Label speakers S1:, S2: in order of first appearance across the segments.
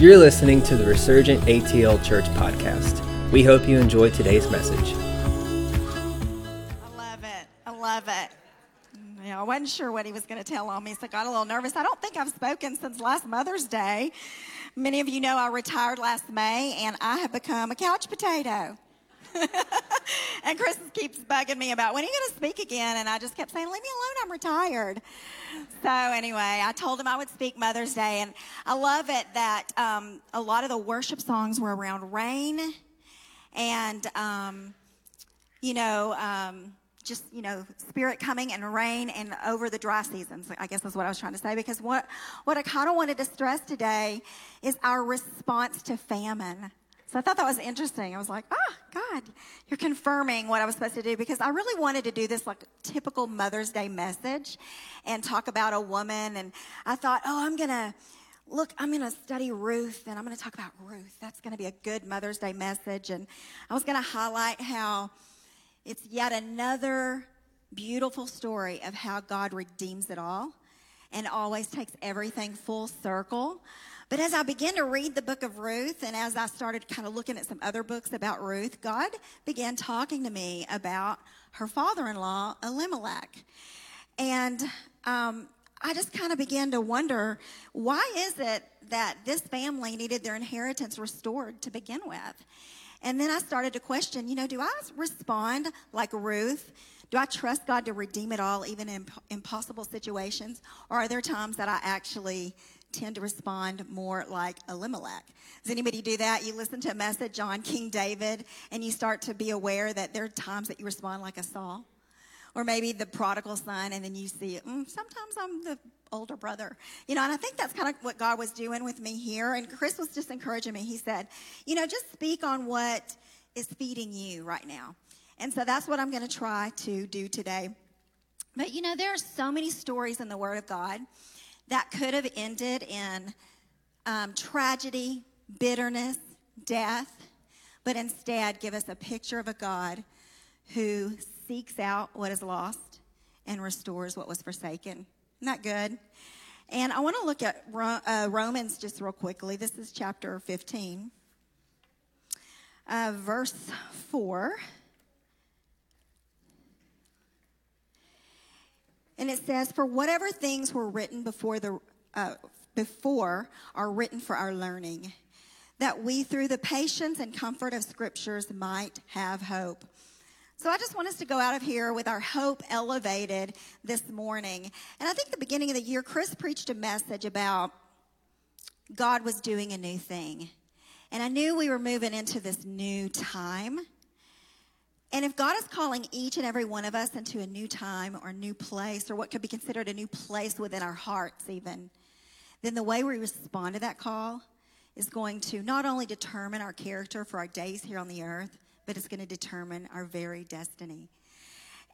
S1: You're listening to the Resurgent ATL Church podcast. We hope you enjoy today's message.
S2: I love it. I love it. You know, I wasn't sure what he was going to tell on me, so I got a little nervous. I don't think I've spoken since last Mother's Day. Many of you know I retired last May, and I have become a couch potato. and Chris keeps bugging me about when are you going to speak again? And I just kept saying, leave me alone, I'm retired. So, anyway, I told him I would speak Mother's Day. And I love it that um, a lot of the worship songs were around rain and, um, you know, um, just you know spirit coming and rain and over the dry seasons i guess that's what i was trying to say because what what i kind of wanted to stress today is our response to famine so I thought that was interesting. I was like, ah, God, you're confirming what I was supposed to do because I really wanted to do this like typical Mother's Day message and talk about a woman. And I thought, oh, I'm going to look, I'm going to study Ruth and I'm going to talk about Ruth. That's going to be a good Mother's Day message. And I was going to highlight how it's yet another beautiful story of how God redeems it all and always takes everything full circle. But as I began to read the book of Ruth, and as I started kind of looking at some other books about Ruth, God began talking to me about her father in law, Elimelech. And um, I just kind of began to wonder why is it that this family needed their inheritance restored to begin with? And then I started to question, you know, do I respond like Ruth? Do I trust God to redeem it all, even in impossible situations? Or are there times that I actually tend to respond more like Elimelech. Does anybody do that? You listen to a message on King David and you start to be aware that there are times that you respond like a Saul. Or maybe the prodigal son, and then you see, mm, sometimes I'm the older brother. You know, and I think that's kind of what God was doing with me here. And Chris was just encouraging me. He said, you know, just speak on what is feeding you right now. And so that's what I'm going to try to do today. But you know, there are so many stories in the Word of God that could have ended in um, tragedy, bitterness, death, but instead give us a picture of a God who seeks out what is lost and restores what was forsaken. Isn't that good? And I want to look at uh, Romans just real quickly. This is chapter 15, uh, verse 4. And it says, For whatever things were written before, the, uh, before are written for our learning, that we through the patience and comfort of scriptures might have hope. So I just want us to go out of here with our hope elevated this morning. And I think the beginning of the year, Chris preached a message about God was doing a new thing. And I knew we were moving into this new time. And if God is calling each and every one of us into a new time or a new place, or what could be considered a new place within our hearts, even, then the way we respond to that call is going to not only determine our character for our days here on the earth, but it's going to determine our very destiny.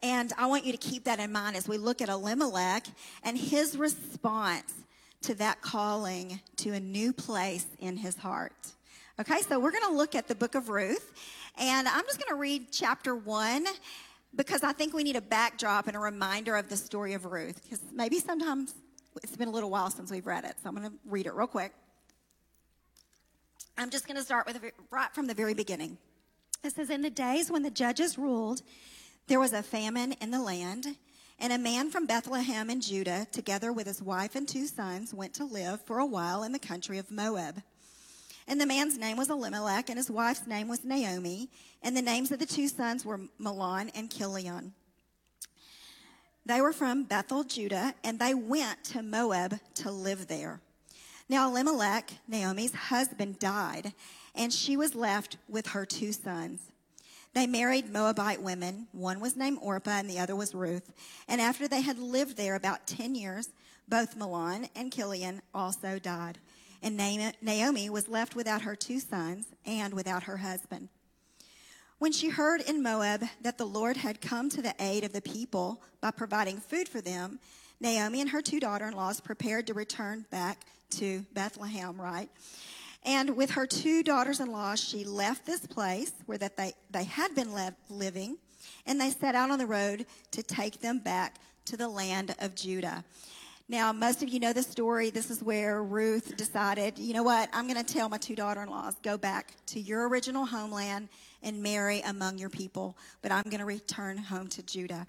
S2: And I want you to keep that in mind as we look at Elimelech and his response to that calling to a new place in his heart. Okay, so we're going to look at the book of Ruth. And I'm just going to read chapter one because I think we need a backdrop and a reminder of the story of Ruth. Because maybe sometimes it's been a little while since we've read it. So I'm going to read it real quick. I'm just going to start with right from the very beginning. It says, In the days when the judges ruled, there was a famine in the land. And a man from Bethlehem in Judah, together with his wife and two sons, went to live for a while in the country of Moab. And the man's name was Elimelech, and his wife's name was Naomi, and the names of the two sons were Mahlon and Chilion. They were from Bethel, Judah, and they went to Moab to live there. Now, Elimelech, Naomi's husband, died, and she was left with her two sons. They married Moabite women. One was named Orpah, and the other was Ruth. And after they had lived there about 10 years, both Mahlon and Chilion also died and Naomi was left without her two sons and without her husband. When she heard in Moab that the Lord had come to the aid of the people by providing food for them, Naomi and her two daughter in laws prepared to return back to Bethlehem, right? And with her two daughters in law, she left this place where that they, they had been living, and they set out on the road to take them back to the land of Judah. Now, most of you know the story. This is where Ruth decided, you know what? I'm going to tell my two daughter in laws, go back to your original homeland and marry among your people, but I'm going to return home to Judah.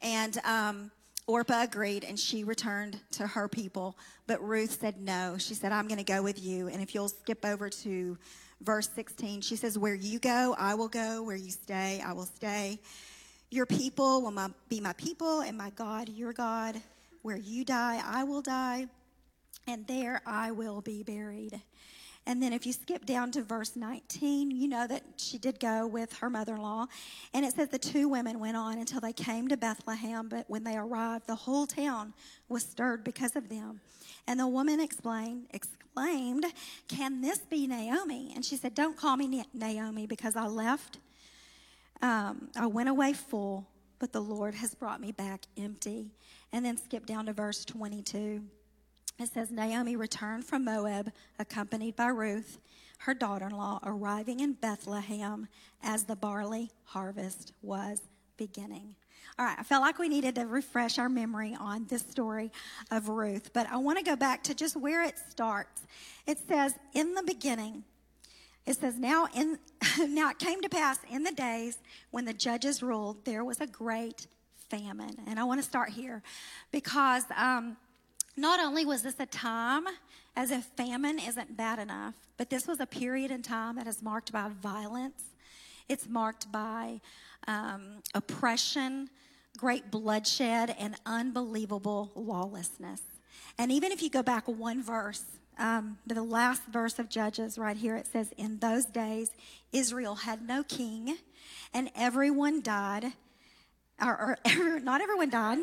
S2: And um, Orpah agreed and she returned to her people, but Ruth said no. She said, I'm going to go with you. And if you'll skip over to verse 16, she says, Where you go, I will go. Where you stay, I will stay. Your people will my, be my people, and my God, your God. Where you die, I will die, and there I will be buried. And then if you skip down to verse 19, you know that she did go with her mother in law. And it says the two women went on until they came to Bethlehem, but when they arrived, the whole town was stirred because of them. And the woman explained, exclaimed, Can this be Naomi? And she said, Don't call me Naomi because I left. Um, I went away full, but the Lord has brought me back empty. And then skip down to verse 22. It says Naomi returned from Moab, accompanied by Ruth, her daughter in law, arriving in Bethlehem as the barley harvest was beginning. All right, I felt like we needed to refresh our memory on this story of Ruth, but I want to go back to just where it starts. It says, In the beginning, it says, now, in, now it came to pass in the days when the judges ruled, there was a great famine. And I want to start here because um, not only was this a time as if famine isn't bad enough, but this was a period in time that is marked by violence, it's marked by um, oppression, great bloodshed, and unbelievable lawlessness. And even if you go back one verse, um, the last verse of Judges right here, it says, In those days, Israel had no king, and everyone died or, or not everyone died.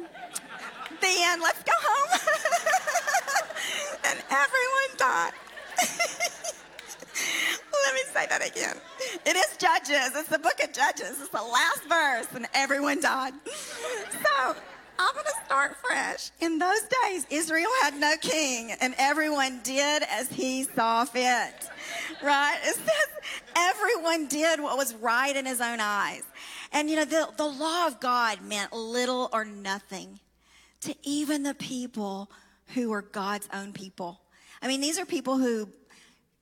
S2: then let's go home. and everyone died. Let me say that again. It is Judges. It's the book of Judges. It's the last verse, and everyone died. So I'm going to start fresh. In those days, Israel had no king, and everyone did as he saw fit. Right? It says everyone did what was right in his own eyes. And you know, the, the law of God meant little or nothing to even the people who were God's own people. I mean, these are people who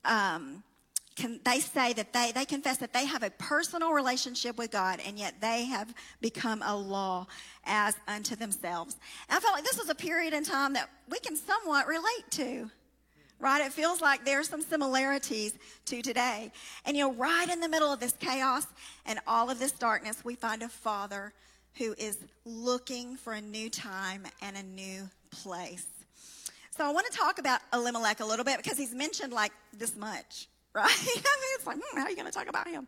S2: um, can, they say that they, they confess that they have a personal relationship with God, and yet they have become a law as unto themselves. And I felt like this was a period in time that we can somewhat relate to right? It feels like there's some similarities to today. And you know, right in the middle of this chaos and all of this darkness, we find a father who is looking for a new time and a new place. So I want to talk about Elimelech a little bit because he's mentioned like this much, right? I mean, it's like, hmm, how are you going to talk about him?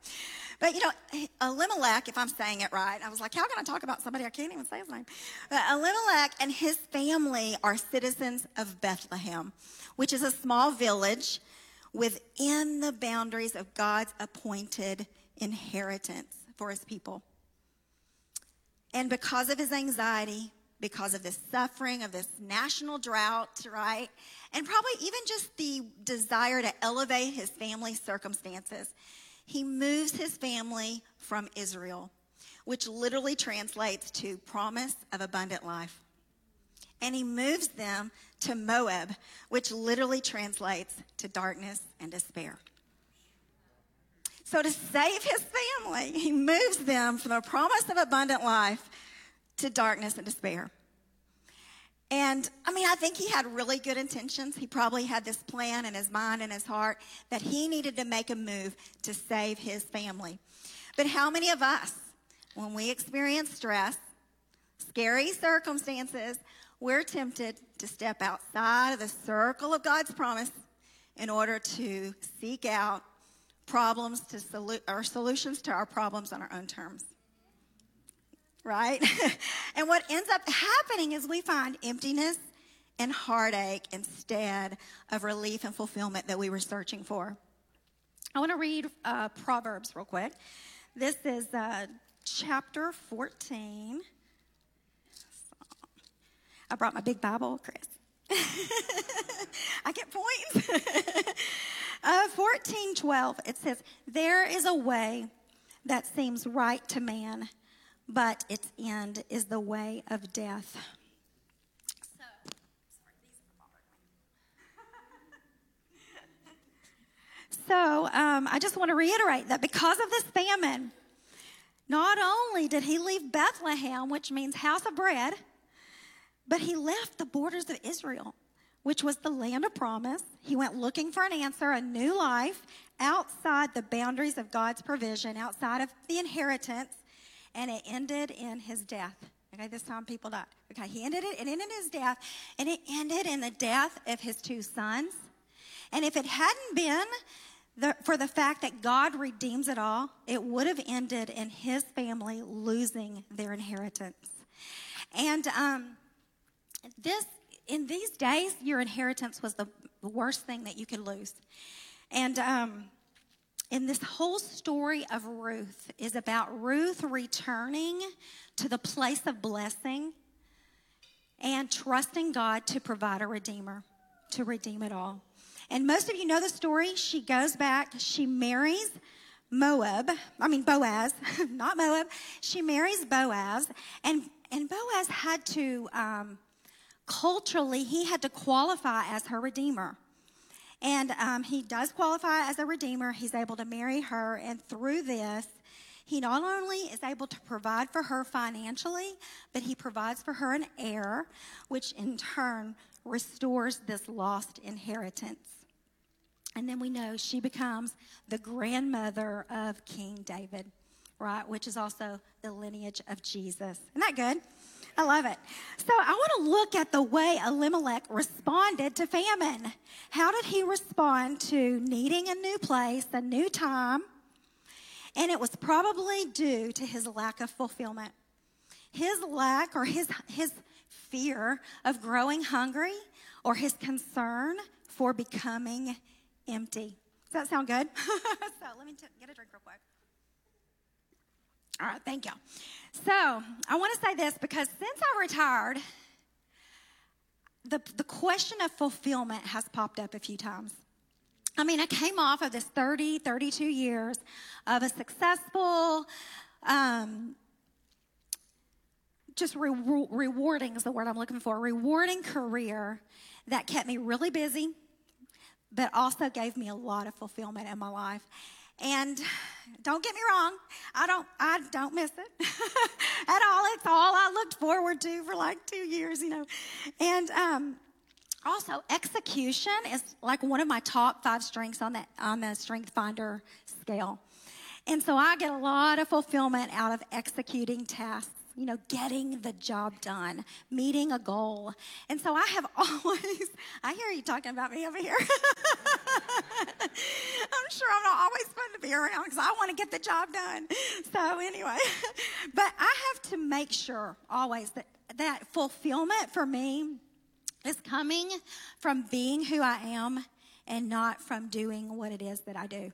S2: But you know, Elimelech, if I'm saying it right, I was like, how can I talk about somebody I can't even say his name? But Elimelech and his family are citizens of Bethlehem which is a small village within the boundaries of God's appointed inheritance for his people. And because of his anxiety, because of this suffering, of this national drought, right? And probably even just the desire to elevate his family's circumstances, he moves his family from Israel, which literally translates to promise of abundant life and he moves them to Moab, which literally translates to darkness and despair. So, to save his family, he moves them from the promise of abundant life to darkness and despair. And I mean, I think he had really good intentions. He probably had this plan in his mind and his heart that he needed to make a move to save his family. But how many of us, when we experience stress, scary circumstances, we're tempted to step outside of the circle of God's promise in order to seek out problems to solu- or solutions to our problems on our own terms. Right? and what ends up happening is we find emptiness and heartache instead of relief and fulfillment that we were searching for. I want to read uh, Proverbs real quick. This is uh, chapter 14. I brought my big Bible, Chris. I get points. uh, 1412, it says, There is a way that seems right to man, but its end is the way of death. So, um, so um, I just want to reiterate that because of this famine, not only did he leave Bethlehem, which means house of bread, but he left the borders of Israel, which was the land of promise. He went looking for an answer, a new life outside the boundaries of God's provision, outside of the inheritance, and it ended in his death. Okay, this time people died. Okay, he ended it, it ended in his death, and it ended in the death of his two sons. And if it hadn't been the, for the fact that God redeems it all, it would have ended in his family losing their inheritance. And um, this, in these days, your inheritance was the worst thing that you could lose. And um, and this whole story of Ruth is about Ruth returning to the place of blessing and trusting God to provide a redeemer, to redeem it all. And most of you know the story. She goes back, she marries Moab, I mean Boaz, not Moab. She marries Boaz, and, and Boaz had to, um, culturally, he had to qualify as her redeemer. And um, he does qualify as a redeemer. He's able to marry her, and through this, he not only is able to provide for her financially, but he provides for her an heir, which in turn restores this lost inheritance. And then we know she becomes the grandmother of King David, right? Which is also the lineage of Jesus. Isn't that good? I love it. So I want to look at the way Elimelech responded to famine. How did he respond to needing a new place, a new time? And it was probably due to his lack of fulfillment. His lack or his, his fear of growing hungry or his concern for becoming empty. Does that sound good? so let me t- get a drink real quick. All right, thank y'all. So I want to say this because since I retired, the, the question of fulfillment has popped up a few times. I mean, I came off of this 30, 32 years of a successful, um, just re- rewarding is the word I'm looking for, rewarding career that kept me really busy, but also gave me a lot of fulfillment in my life. And don't get me wrong, I don't I don't miss it at all. It's all I looked forward to for like two years, you know. And um, also execution is like one of my top five strengths on that on the strength finder scale. And so I get a lot of fulfillment out of executing tasks you know, getting the job done, meeting a goal. And so I have always, I hear you talking about me over here. I'm sure I'm not always fun to be around because I want to get the job done. So anyway, but I have to make sure always that that fulfillment for me is coming from being who I am and not from doing what it is that I do.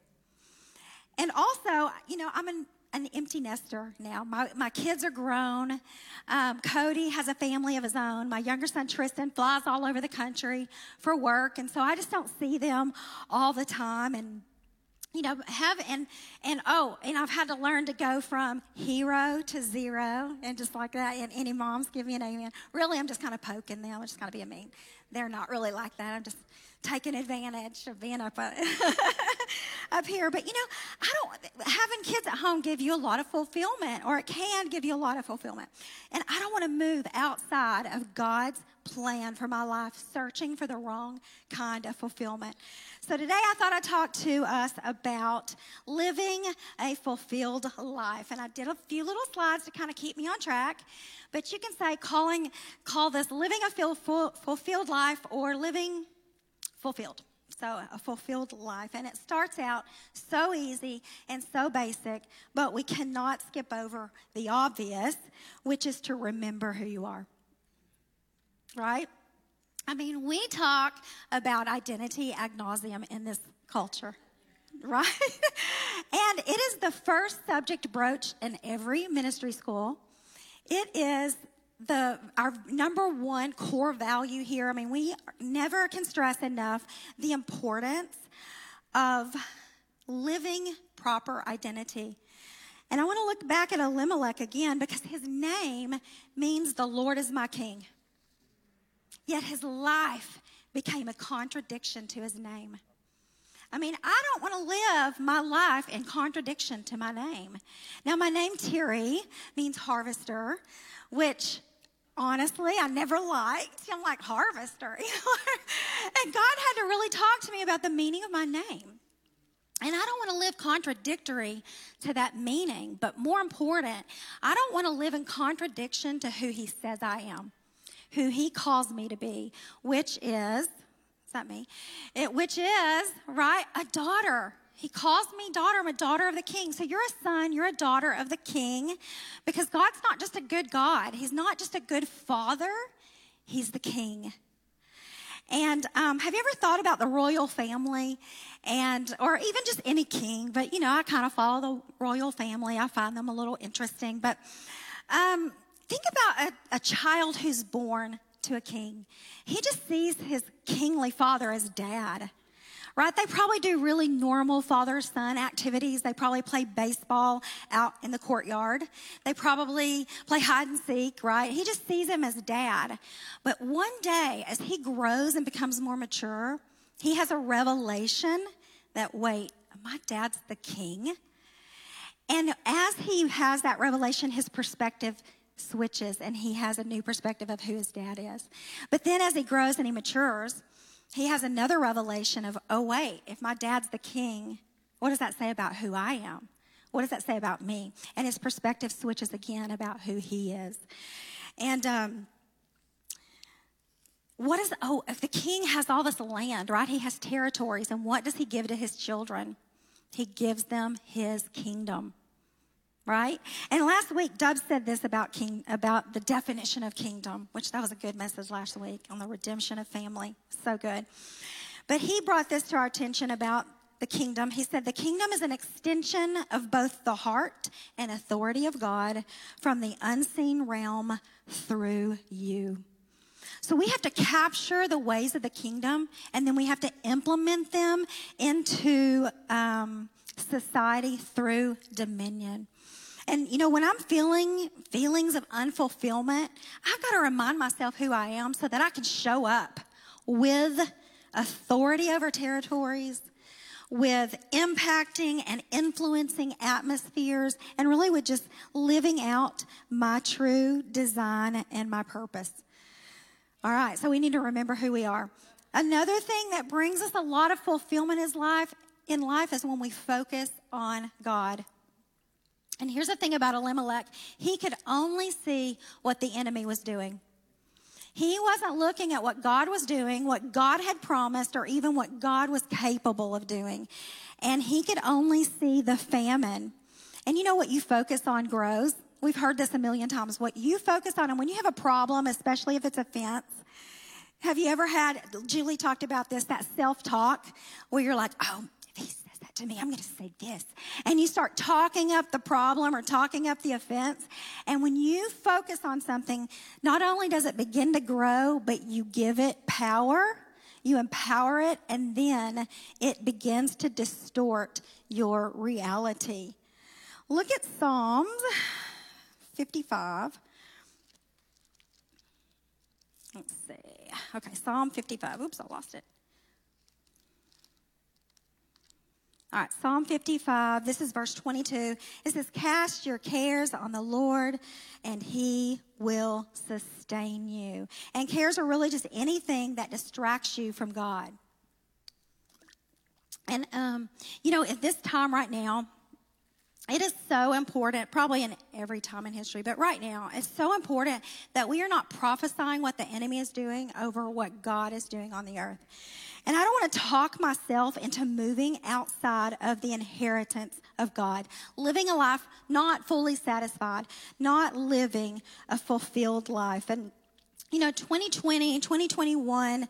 S2: And also, you know, I'm an an empty nester now. My, my kids are grown. Um, Cody has a family of his own. My younger son, Tristan, flies all over the country for work. And so I just don't see them all the time. And, you know, have, and, and oh, and I've had to learn to go from hero to zero and just like that. And any moms give me an amen. Really, I'm just kind of poking them. I'm just kind of being mean. They're not really like that. I'm just taking advantage of being up, up here. But you know, I don't, having kids at home give you a lot of fulfillment, or it can give you a lot of fulfillment. And I don't want to move outside of God's plan for my life, searching for the wrong kind of fulfillment. So today I thought I'd talk to us about living a fulfilled life. And I did a few little slides to kind of keep me on track. But you can say calling, call this living a fulfilled life or living fulfilled. So, a fulfilled life. And it starts out so easy and so basic, but we cannot skip over the obvious, which is to remember who you are. Right? I mean, we talk about identity ad nauseum in this culture, right? and it is the first subject broached in every ministry school. It is the our number one core value here. I mean, we never can stress enough the importance of living proper identity. And I want to look back at Elimelech again because his name means the Lord is my king. Yet his life became a contradiction to his name. I mean, I don't want to live my life in contradiction to my name. Now, my name, Terry, means harvester, which honestly I never liked. I'm like, harvester. and God had to really talk to me about the meaning of my name. And I don't want to live contradictory to that meaning, but more important, I don't want to live in contradiction to who He says I am, who He calls me to be, which is, is that me? It, which is, right, a daughter. He calls me daughter. I'm a daughter of the king. So you're a son, you're a daughter of the king because God's not just a good God, He's not just a good father, He's the king. And um, have you ever thought about the royal family, and or even just any king? But you know, I kind of follow the royal family. I find them a little interesting. But um, think about a, a child who's born to a king. He just sees his kingly father as dad right? They probably do really normal father son activities. They probably play baseball out in the courtyard. They probably play hide and seek, right? He just sees him as dad. But one day, as he grows and becomes more mature, he has a revelation that, wait, my dad's the king. And as he has that revelation, his perspective switches and he has a new perspective of who his dad is. But then as he grows and he matures, he has another revelation of, oh, wait, if my dad's the king, what does that say about who I am? What does that say about me? And his perspective switches again about who he is. And, um, what is, oh, if the king has all this land, right? He has territories, and what does he give to his children? He gives them his kingdom right? And last week, Dub said this about king, about the definition of kingdom, which that was a good message last week on the redemption of family. So good. But he brought this to our attention about the kingdom. He said the kingdom is an extension of both the heart and authority of God from the unseen realm through you. So we have to capture the ways of the kingdom and then we have to implement them into um, society through dominion. And you know, when I'm feeling feelings of unfulfillment, I've got to remind myself who I am so that I can show up with authority over territories, with impacting and influencing atmospheres, and really with just living out my true design and my purpose. All right, so we need to remember who we are. Another thing that brings us a lot of fulfillment in life, in life is when we focus on God. And here's the thing about Elimelech he could only see what the enemy was doing. He wasn't looking at what God was doing, what God had promised, or even what God was capable of doing. And he could only see the famine. And you know what you focus on grows? We've heard this a million times. What you focus on, and when you have a problem, especially if it's a fence, have you ever had, Julie talked about this, that self talk where you're like, oh, if to me, I'm going to say this. And you start talking up the problem or talking up the offense. And when you focus on something, not only does it begin to grow, but you give it power, you empower it, and then it begins to distort your reality. Look at Psalms 55. Let's see. Okay, Psalm 55. Oops, I lost it. All right, Psalm 55, this is verse 22. It says, Cast your cares on the Lord, and he will sustain you. And cares are really just anything that distracts you from God. And, um, you know, at this time right now, it is so important, probably in every time in history, but right now, it's so important that we are not prophesying what the enemy is doing over what God is doing on the earth. And I don't want to talk myself into moving outside of the inheritance of God, living a life not fully satisfied, not living a fulfilled life. And you know, 2020 and 2021,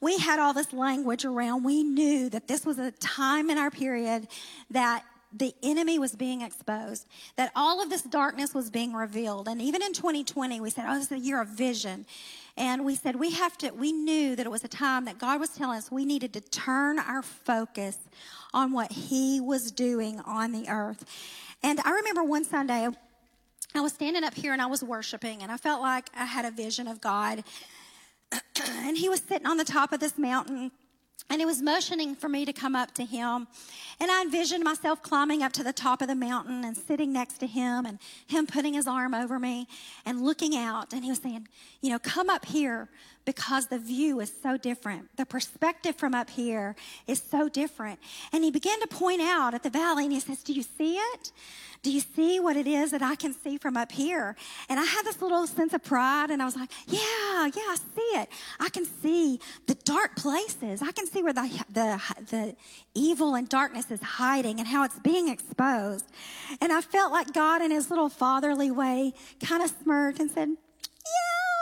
S2: we had all this language around. We knew that this was a time in our period that the enemy was being exposed, that all of this darkness was being revealed. And even in 2020, we said, oh, this is a year of vision. And we said, we have to, we knew that it was a time that God was telling us we needed to turn our focus on what He was doing on the earth. And I remember one Sunday, I was standing up here and I was worshiping, and I felt like I had a vision of God. and He was sitting on the top of this mountain And he was motioning for me to come up to him. And I envisioned myself climbing up to the top of the mountain and sitting next to him and him putting his arm over me and looking out. And he was saying, You know, come up here because the view is so different. The perspective from up here is so different. And he began to point out at the valley and he says, Do you see it? Do you see what it is that I can see from up here? And I had this little sense of pride, and I was like, Yeah, yeah, I see it. I can see the dark places. I can see where the, the, the evil and darkness is hiding and how it's being exposed. And I felt like God, in his little fatherly way, kind of smirked and said, Yeah,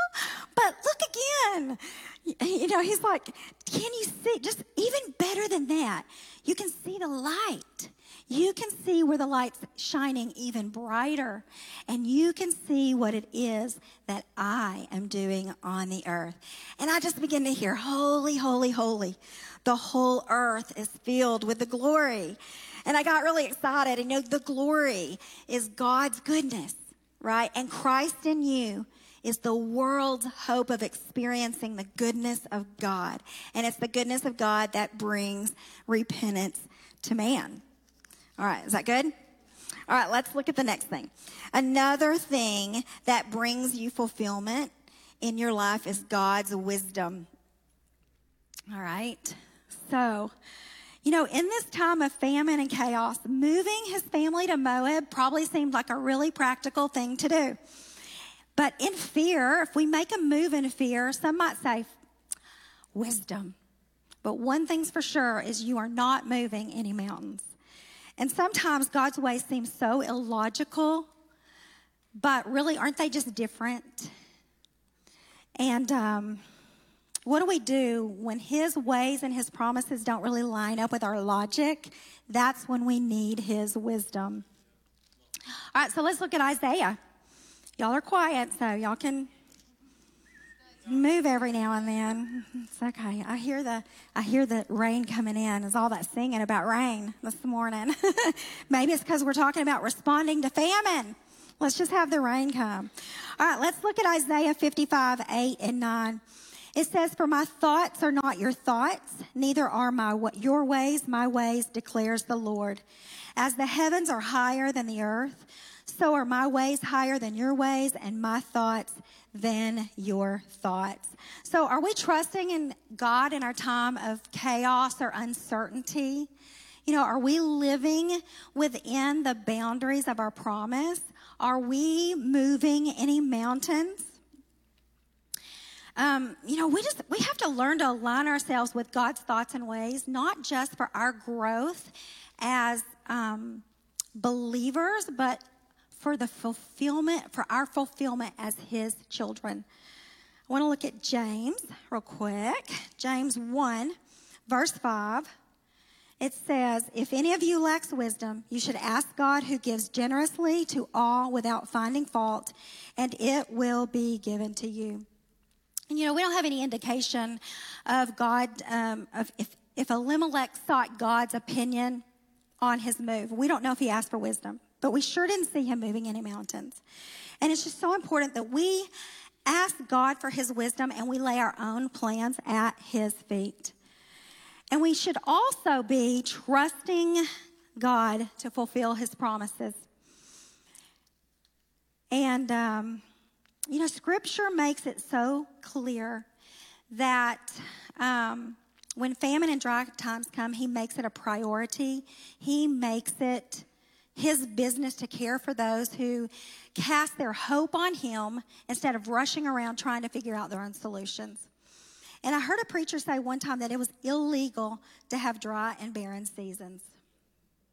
S2: but look again. You know, he's like, Can you see? Just even better than that, you can see the light you can see where the light's shining even brighter, and you can see what it is that I am doing on the earth. And I just begin to hear, Holy, holy, holy. The whole earth is filled with the glory. And I got really excited. And you know, the glory is God's goodness, right? And Christ in you is the world's hope of experiencing the goodness of God. And it's the goodness of God that brings repentance to man. All right, is that good? All right, let's look at the next thing. Another thing that brings you fulfillment in your life is God's wisdom. All right, so, you know, in this time of famine and chaos, moving his family to Moab probably seemed like a really practical thing to do. But in fear, if we make a move in fear, some might say, wisdom. But one thing's for sure is you are not moving any mountains. And sometimes God's ways seem so illogical, but really, aren't they just different? And um, what do we do when His ways and His promises don't really line up with our logic? That's when we need His wisdom. All right, so let's look at Isaiah. Y'all are quiet, so y'all can move every now and then. It's okay. I hear the I hear the rain coming in. Is all that singing about rain this morning? Maybe it's because we're talking about responding to famine. Let's just have the rain come. All right, let's look at Isaiah 55, 8 and 9. It says, For my thoughts are not your thoughts, neither are my your ways my ways, declares the Lord. As the heavens are higher than the earth, so are my ways higher than your ways, and my thoughts than your thoughts. So, are we trusting in God in our time of chaos or uncertainty? You know, are we living within the boundaries of our promise? Are we moving any mountains? Um, you know, we just we have to learn to align ourselves with God's thoughts and ways, not just for our growth as um, believers, but for the fulfillment, for our fulfillment as his children. I want to look at James real quick. James 1, verse 5. It says, If any of you lacks wisdom, you should ask God who gives generously to all without finding fault, and it will be given to you. And you know, we don't have any indication of God, um, of if, if Elimelech sought God's opinion on his move. We don't know if he asked for wisdom but we sure didn't see him moving any mountains. And it's just so important that we ask God for his wisdom and we lay our own plans at his feet. And we should also be trusting God to fulfill his promises. And, um, you know, scripture makes it so clear that um, when famine and dry times come, he makes it a priority. He makes it his business to care for those who cast their hope on him instead of rushing around trying to figure out their own solutions. And I heard a preacher say one time that it was illegal to have dry and barren seasons.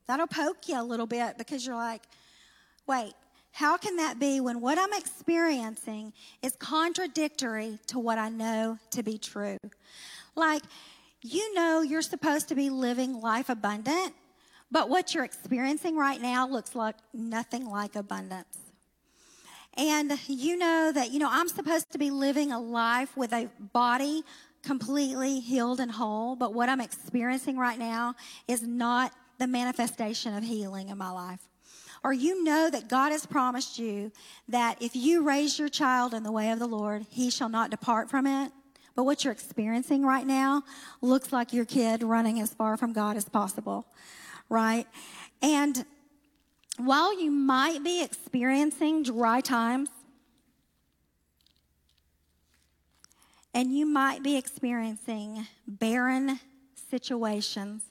S2: That'll poke you a little bit because you're like, wait, how can that be when what I'm experiencing is contradictory to what I know to be true? Like, you know, you're supposed to be living life abundant, but what you're experiencing right now looks like nothing like abundance. And you know that, you know, I'm supposed to be living a life with a body completely healed and whole, but what I'm experiencing right now is not the manifestation of healing in my life. Or you know that God has promised you that if you raise your child in the way of the Lord, he shall not depart from it. but what you're experiencing right now looks like your kid running as far from God as possible, right? And while you might be experiencing dry times, and you might be experiencing barren situations,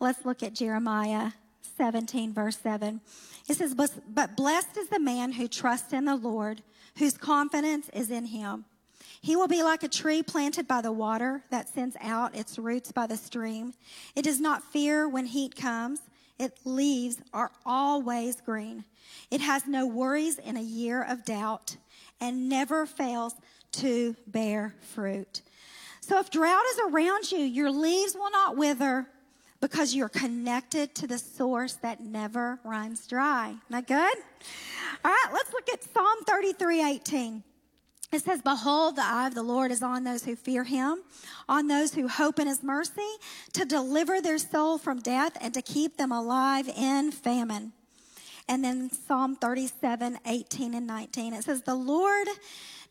S2: let's look at Jeremiah 17, verse 7. It says, But blessed is the man who trusts in the Lord, whose confidence is in him. He will be like a tree planted by the water that sends out its roots by the stream. It does not fear when heat comes. Its leaves are always green. It has no worries in a year of doubt and never fails to bear fruit. So if drought is around you, your leaves will not wither because you're connected to the source that never runs dry. Not good? All right, let's look at Psalm 33 18. It says, Behold, the eye of the Lord is on those who fear him, on those who hope in his mercy, to deliver their soul from death and to keep them alive in famine. And then Psalm 37, 18 and 19. It says, The Lord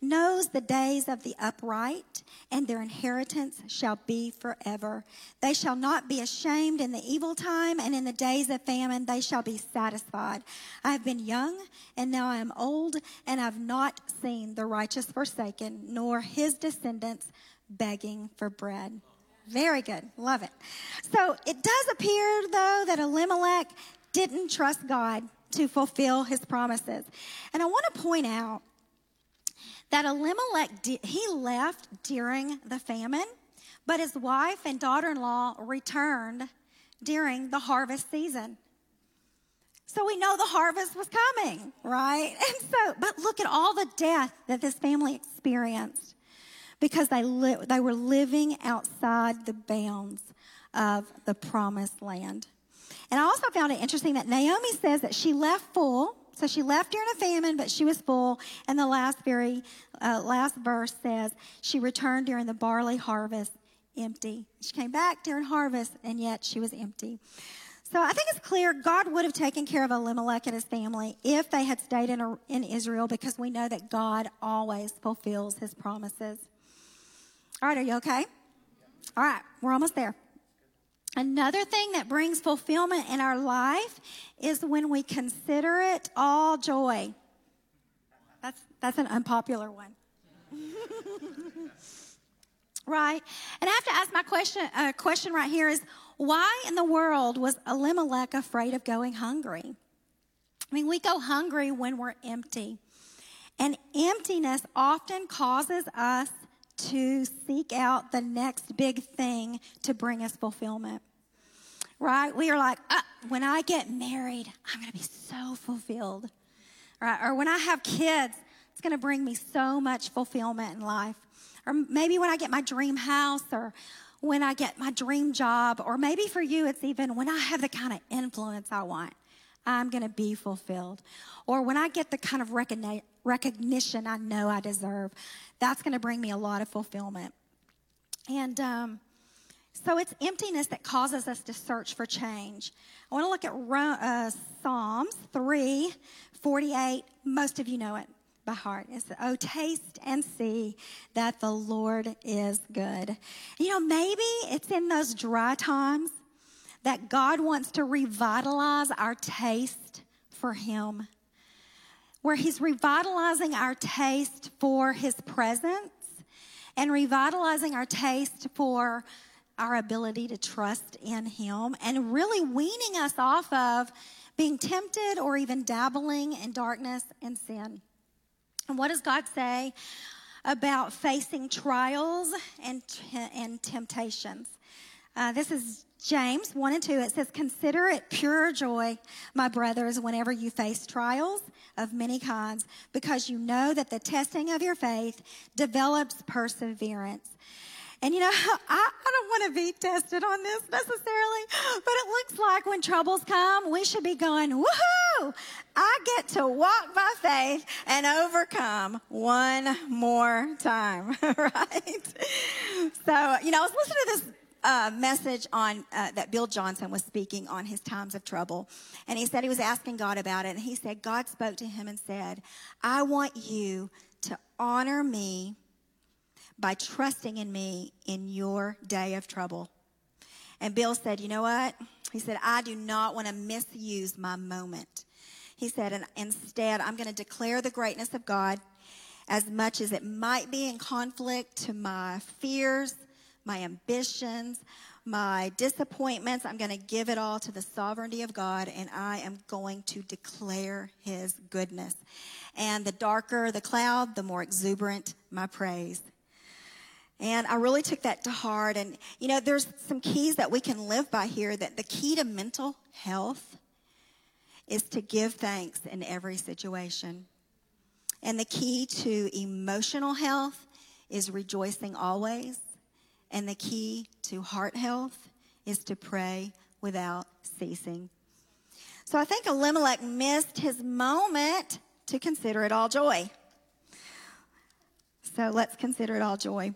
S2: knows the days of the upright, and their inheritance shall be forever. They shall not be ashamed in the evil time, and in the days of famine they shall be satisfied. I have been young, and now I am old, and I have not seen the righteous forsaken, nor his descendants begging for bread. Very good. Love it. So it does appear, though, that Elimelech didn't trust God to fulfill his promises. And I want to point out that Elimelech, he left during the famine, but his wife and daughter in law returned during the harvest season. So we know the harvest was coming, right? And so, but look at all the death that this family experienced because they, li- they were living outside the bounds of the promised land. And I also found it interesting that Naomi says that she left full so she left during a famine, but she was full. And the last very uh, last verse says she returned during the barley harvest empty. She came back during harvest, and yet she was empty. So I think it's clear God would have taken care of Elimelech and his family if they had stayed in, in Israel because we know that God always fulfills his promises. All right, are you okay? All right, we're almost there. Another thing that brings fulfillment in our life is when we consider it all joy. That's, that's an unpopular one. right? And I have to ask my question, uh, question right here is why in the world was Elimelech afraid of going hungry? I mean, we go hungry when we're empty. And emptiness often causes us to seek out the next big thing to bring us fulfillment. Right? We are like, uh, when I get married, I'm going to be so fulfilled. Right? Or when I have kids, it's going to bring me so much fulfillment in life. Or maybe when I get my dream house or when I get my dream job, or maybe for you, it's even when I have the kind of influence I want, I'm going to be fulfilled. Or when I get the kind of recognition I know I deserve, that's going to bring me a lot of fulfillment. And um, so it's emptiness that causes us to search for change. I want to look at uh, Psalms 3 48. Most of you know it by heart. It's, oh, taste and see that the Lord is good. You know, maybe it's in those dry times that God wants to revitalize our taste for Him where He's revitalizing our taste for His presence and revitalizing our taste for our ability to trust in Him and really weaning us off of being tempted or even dabbling in darkness and sin. And what does God say about facing trials and, and temptations? Uh, this is James 1 and 2. It says, Consider it pure joy, my brothers, whenever you face trials of many kinds, because you know that the testing of your faith develops perseverance. And you know, I, I don't want to be tested on this necessarily, but it looks like when troubles come, we should be going, woohoo! I get to walk by faith and overcome one more time, right? So, you know, I was listening to this uh, message on uh, that Bill Johnson was speaking on his times of trouble, and he said he was asking God about it, and he said God spoke to him and said, "I want you to honor me by trusting in me in your day of trouble. And Bill said, You know what? He said, I do not want to misuse my moment. He said, and instead, I'm going to declare the greatness of God as much as it might be in conflict to my fears, my ambitions, my disappointments. I'm going to give it all to the sovereignty of God, and I am going to declare his goodness. And the darker the cloud, the more exuberant my praise. And I really took that to heart. And, you know, there's some keys that we can live by here that the key to mental health is to give thanks in every situation. And the key to emotional health is rejoicing always. And the key to heart health is to pray without ceasing. So I think Elimelech missed his moment to consider it all joy. So let's consider it all joy.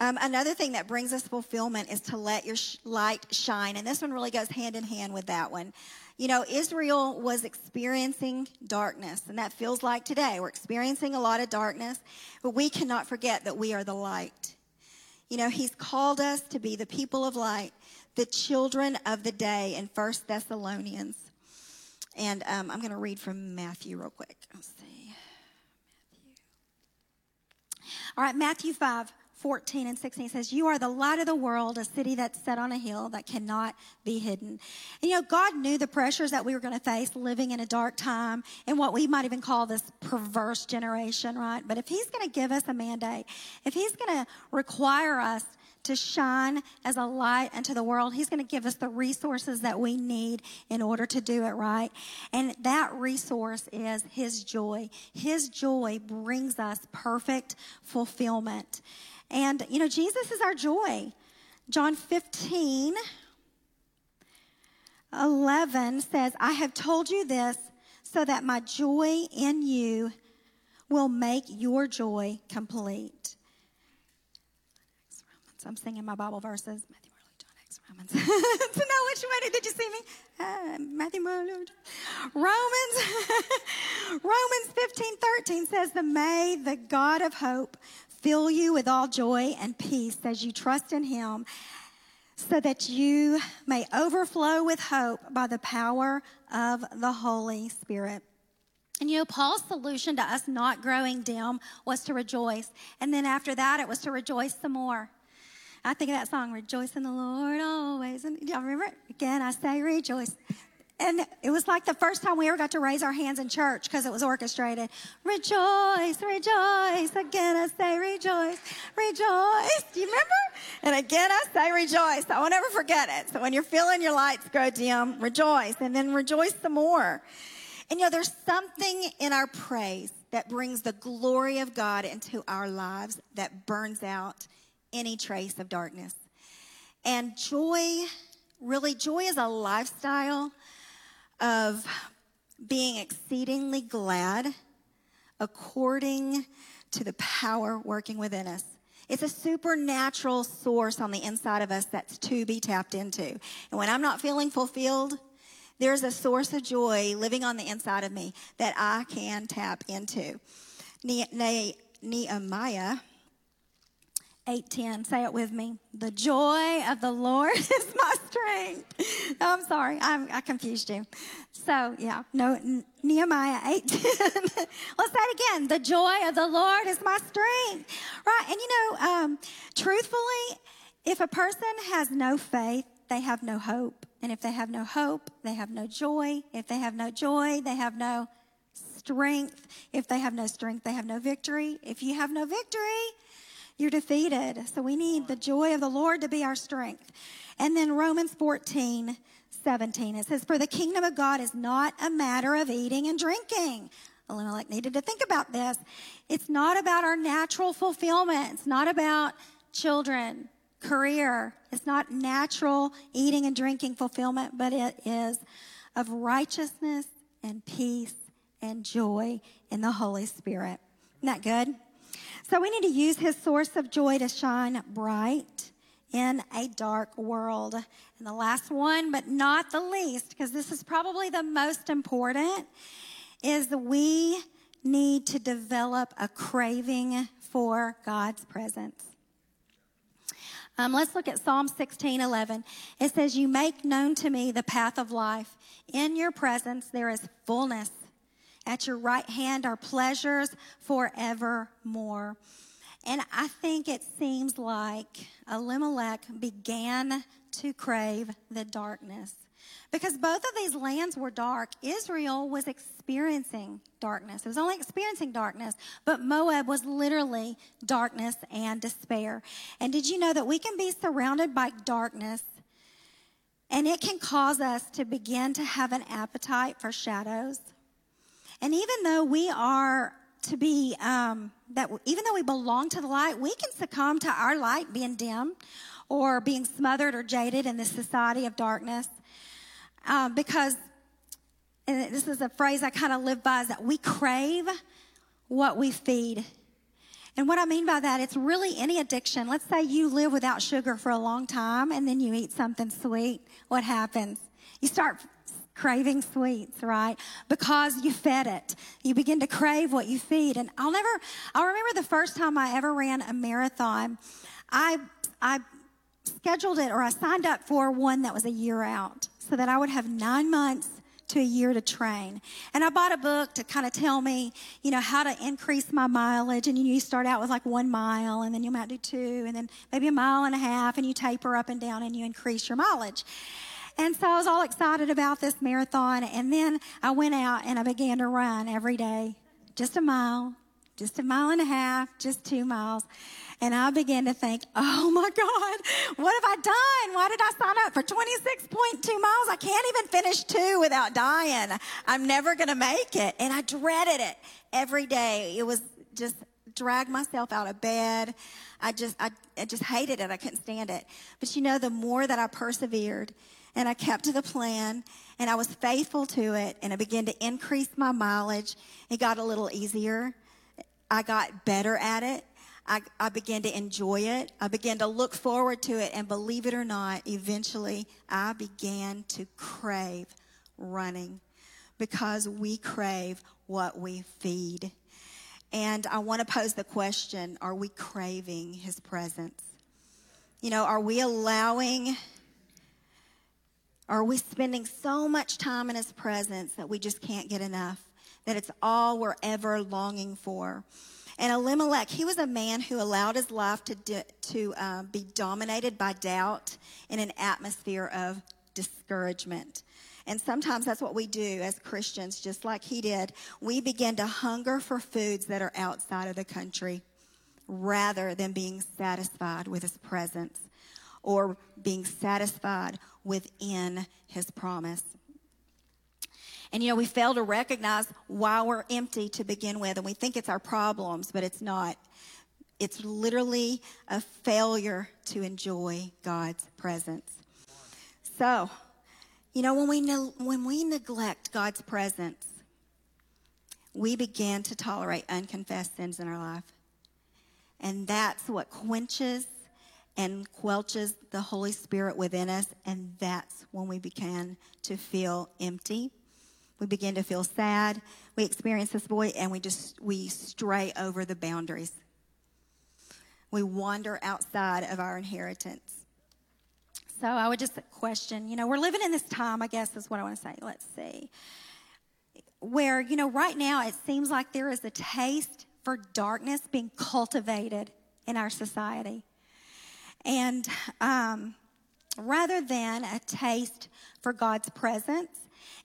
S2: Um, another thing that brings us fulfillment is to let your sh- light shine. And this one really goes hand in hand with that one. You know, Israel was experiencing darkness, and that feels like today. We're experiencing a lot of darkness, but we cannot forget that we are the light. You know, He's called us to be the people of light, the children of the day in First Thessalonians. And um, I'm going to read from Matthew real quick. Let's see. Matthew. All right, Matthew 5. 14 and 16 says, You are the light of the world, a city that's set on a hill that cannot be hidden. And you know, God knew the pressures that we were going to face living in a dark time in what we might even call this perverse generation, right? But if He's going to give us a mandate, if He's going to require us to shine as a light unto the world. He's going to give us the resources that we need in order to do it right. And that resource is His joy. His joy brings us perfect fulfillment. And, you know, Jesus is our joy. John 15, 11 says, I have told you this so that my joy in you will make your joy complete. So I'm singing my Bible verses. Matthew, Mark, John, Acts, Romans. to know which one did you see me? Uh, Matthew, Mark, Romans. Romans 15, 13 says, the may the God of hope fill you with all joy and peace as you trust in him so that you may overflow with hope by the power of the Holy Spirit. And you know, Paul's solution to us not growing dim was to rejoice. And then after that, it was to rejoice some more. I think of that song, Rejoice in the Lord always. And y'all remember it? Again, I say rejoice. And it was like the first time we ever got to raise our hands in church because it was orchestrated. Rejoice, rejoice. Again, I say rejoice, rejoice. Do you remember? And again, I say rejoice. I won't ever forget it. So when you're feeling your lights grow dim, rejoice and then rejoice some more. And you know, there's something in our praise that brings the glory of God into our lives that burns out any trace of darkness. And joy, really, joy is a lifestyle of being exceedingly glad according to the power working within us. It's a supernatural source on the inside of us that's to be tapped into. And when I'm not feeling fulfilled, there's a source of joy living on the inside of me that I can tap into. Nehemiah 8:10. Say it with me. The joy of the Lord is my strength. No, I'm sorry. I'm, i confused you. So, yeah. No, Nehemiah 8:10. Let's say it again. The joy of the Lord is my strength. Right? And you know, um, truthfully, if a person has no faith, they have no hope. And if they have no hope, they have no joy. If they have no joy, they have no strength. If they have no strength, they have no victory. If you have no victory, you're defeated. So we need the joy of the Lord to be our strength. And then Romans 14, 17, it says, For the kingdom of God is not a matter of eating and drinking. Elimelech needed to think about this. It's not about our natural fulfillment. It's not about children, career. It's not natural eating and drinking fulfillment, but it is of righteousness and peace and joy in the Holy Spirit. Isn't that good? So we need to use his source of joy to shine bright in a dark world. And the last one, but not the least, because this is probably the most important, is we need to develop a craving for God's presence. Um, let's look at Psalm 16 11. It says, You make known to me the path of life. In your presence there is fullness. At your right hand are pleasures forevermore. And I think it seems like Elimelech began to crave the darkness. Because both of these lands were dark. Israel was experiencing darkness. It was only experiencing darkness, but Moab was literally darkness and despair. And did you know that we can be surrounded by darkness and it can cause us to begin to have an appetite for shadows? And even though we are to be, um, that even though we belong to the light, we can succumb to our light being dim or being smothered or jaded in this society of darkness. Um, because, and this is a phrase I kind of live by, is that we crave what we feed. And what I mean by that, it's really any addiction. Let's say you live without sugar for a long time and then you eat something sweet. What happens? You start craving sweets, right? Because you fed it. You begin to crave what you feed. And I'll never, I'll remember the first time I ever ran a marathon. I, I scheduled it or I signed up for one that was a year out so that I would have nine months to a year to train. And I bought a book to kind of tell me, you know, how to increase my mileage. And you, you start out with like one mile, and then you might do two, and then maybe a mile and a half, and you taper up and down and you increase your mileage. And so I was all excited about this marathon. And then I went out and I began to run every day, just a mile, just a mile and a half, just two miles. And I began to think, oh my God, what have I done? Why did I sign up for 26.2 miles? I can't even finish two without dying. I'm never going to make it. And I dreaded it every day. It was just drag myself out of bed. I just, I, I just hated it. I couldn't stand it. But you know, the more that I persevered and I kept to the plan and I was faithful to it and I began to increase my mileage, it got a little easier. I got better at it. I, I began to enjoy it. I began to look forward to it. And believe it or not, eventually I began to crave running because we crave what we feed. And I want to pose the question are we craving his presence? You know, are we allowing, are we spending so much time in his presence that we just can't get enough? That it's all we're ever longing for? And Elimelech, he was a man who allowed his life to, to uh, be dominated by doubt in an atmosphere of discouragement. And sometimes that's what we do as Christians, just like he did. We begin to hunger for foods that are outside of the country rather than being satisfied with his presence or being satisfied within his promise. And you know, we fail to recognize why we're empty to begin with, and we think it's our problems, but it's not. It's literally a failure to enjoy God's presence. So, you know, when we, ne- when we neglect God's presence, we begin to tolerate unconfessed sins in our life. And that's what quenches and quelches the Holy Spirit within us. And that's when we begin to feel empty we begin to feel sad. We experience this void and we just, we stray over the boundaries. We wander outside of our inheritance. So I would just question, you know, we're living in this time, I guess is what I want to say. Let's see. Where, you know, right now it seems like there is a taste for darkness being cultivated in our society. And um, rather than a taste for God's presence,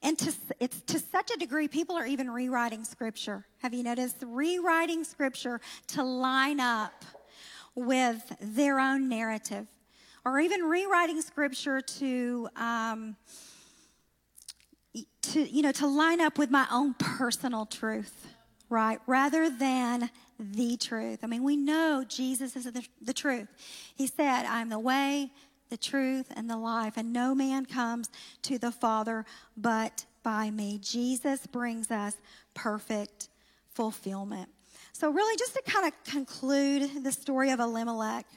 S2: and to, it's to such a degree, people are even rewriting scripture. Have you noticed? Rewriting scripture to line up with their own narrative, or even rewriting scripture to, um, to you know, to line up with my own personal truth, right? Rather than the truth. I mean, we know Jesus is the, the truth. He said, "I'm the way." the truth, and the life, and no man comes to the Father but by me. Jesus brings us perfect fulfillment. So, really, just to kind of conclude the story of Elimelech,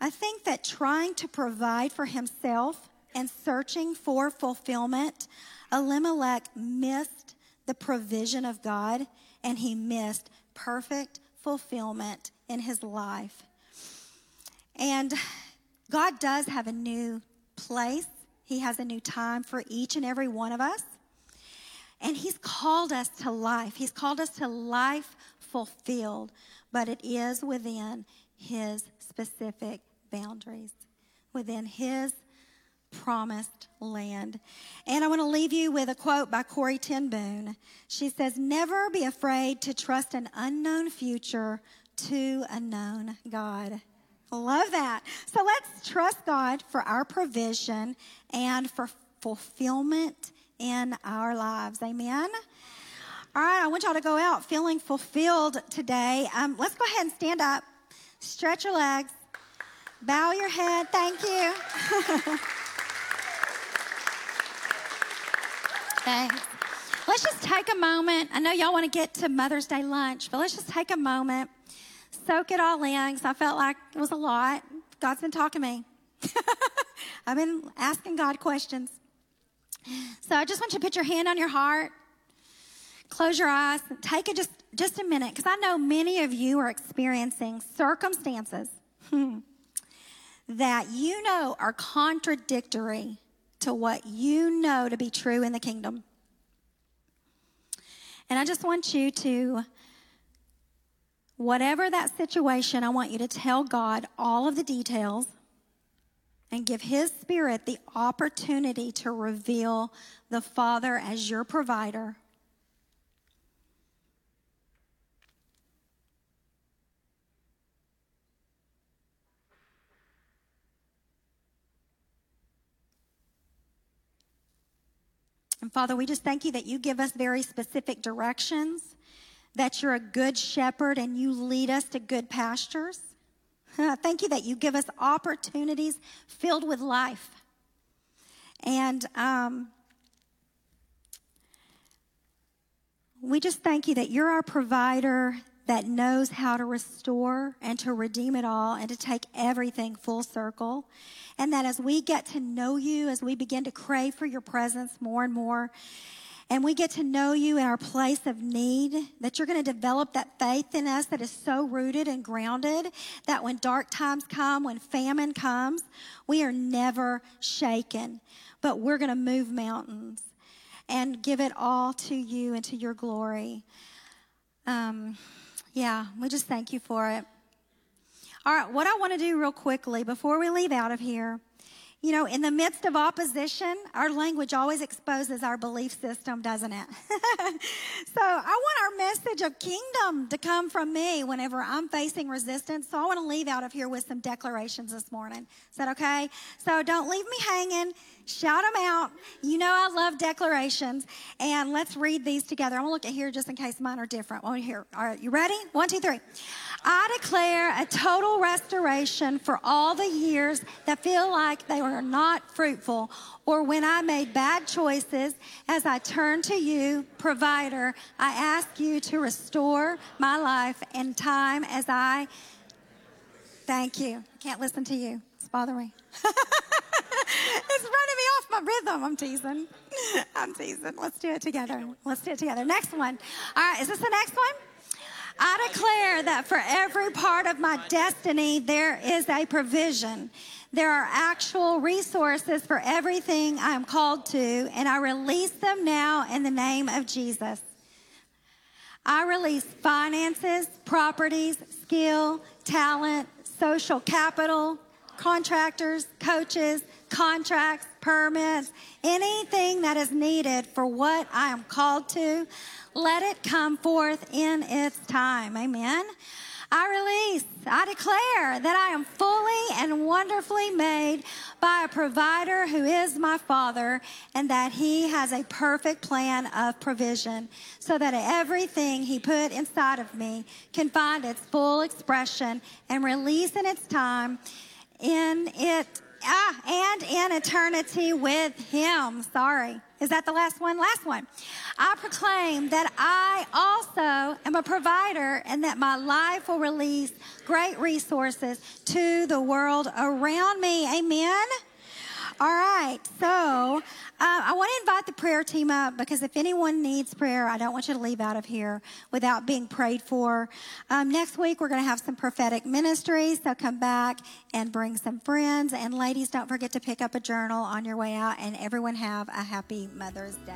S2: I think that trying to provide for himself and searching for fulfillment, Elimelech missed the provision of God and he missed perfect fulfillment in his life. And God does have a new place, He has a new time for each and every one of us. And He's called us to life. He's called us to life fulfilled, but it is within His specific boundaries, within His promised land. And I want to leave you with a quote by Corrie ten Boom. She says, Never be afraid to trust an unknown future to a known God. Love that. So let's trust God for our provision and for fulfillment in our lives. Amen. All right, I want y'all to go out feeling fulfilled today. Um, let's go ahead and stand up, stretch your legs, bow your head. Thank you. Let's just take a moment. I know y'all want to get to Mother's Day lunch, but let's just take a moment soak it all in because I felt like it was a lot. God's been talking to me. I've been asking God questions. So I just want you to put your hand on your heart, close your eyes, take it just, just a minute because I know many of you are experiencing circumstances that you know are contradictory to what you know to be true in the kingdom. And I just want you to Whatever that situation, I want you to tell God all of the details and give His Spirit the opportunity to reveal the Father as your provider. And Father, we just thank you that you give us very specific directions that you're a good shepherd and you lead us to good pastures. Thank you that you give us opportunities filled with life. And um, we just thank you that you're our provider that knows how to restore and to redeem it all and to take everything full circle. And that as we get to know you, as we begin to crave for your presence more and more, and we get to know you in our place of need, that you're going to develop that faith in us that is so rooted and grounded that when dark times come, when famine comes, we are never shaken, but we're going to move mountains and give it all to you and to your glory. Um, yeah, we just thank you for it. All right, what I want to do real quickly before we leave out of here you know, in the midst of opposition, our language always exposes our belief system, doesn't it? so I want our message of kingdom to come from me whenever I'm facing resistance. So I want to leave out of here with some declarations this morning. Is that okay? So don't leave me hanging. Shout them out. You know I love declarations. And let's read these together. I'm going to look at here just in case mine are different. One here. All right, you ready? One, two, three. I declare a total restoration for all the years that feel like they were not fruitful or when I made bad choices. As I turn to you, provider, I ask you to restore my life and time as I thank you. I can't listen to you. It's bothering me. it's running me off my rhythm. I'm teasing. I'm teasing. Let's do it together. Let's do it together. Next one. All right, is this the next one? I declare that for every part of my destiny, there is a provision. There are actual resources for everything I am called to, and I release them now in the name of Jesus. I release finances, properties, skill, talent, social capital, contractors, coaches, contracts, permits, anything that is needed for what I am called to. Let it come forth in its time. Amen. I release, I declare that I am fully and wonderfully made by a provider who is my Father, and that He has a perfect plan of provision so that everything He put inside of me can find its full expression and release in its time in it ah, and in eternity with Him. Sorry. Is that the last one? Last one. I proclaim that I also am a provider and that my life will release great resources to the world around me. Amen. All right, so I want to invite the prayer team up because if anyone needs prayer, I don't want you to leave out of here without being prayed for. Um, next week, we're going to have some prophetic ministries, so come back and bring some friends. And ladies, don't forget to pick up a journal on your way out, and everyone have a happy Mother's Day.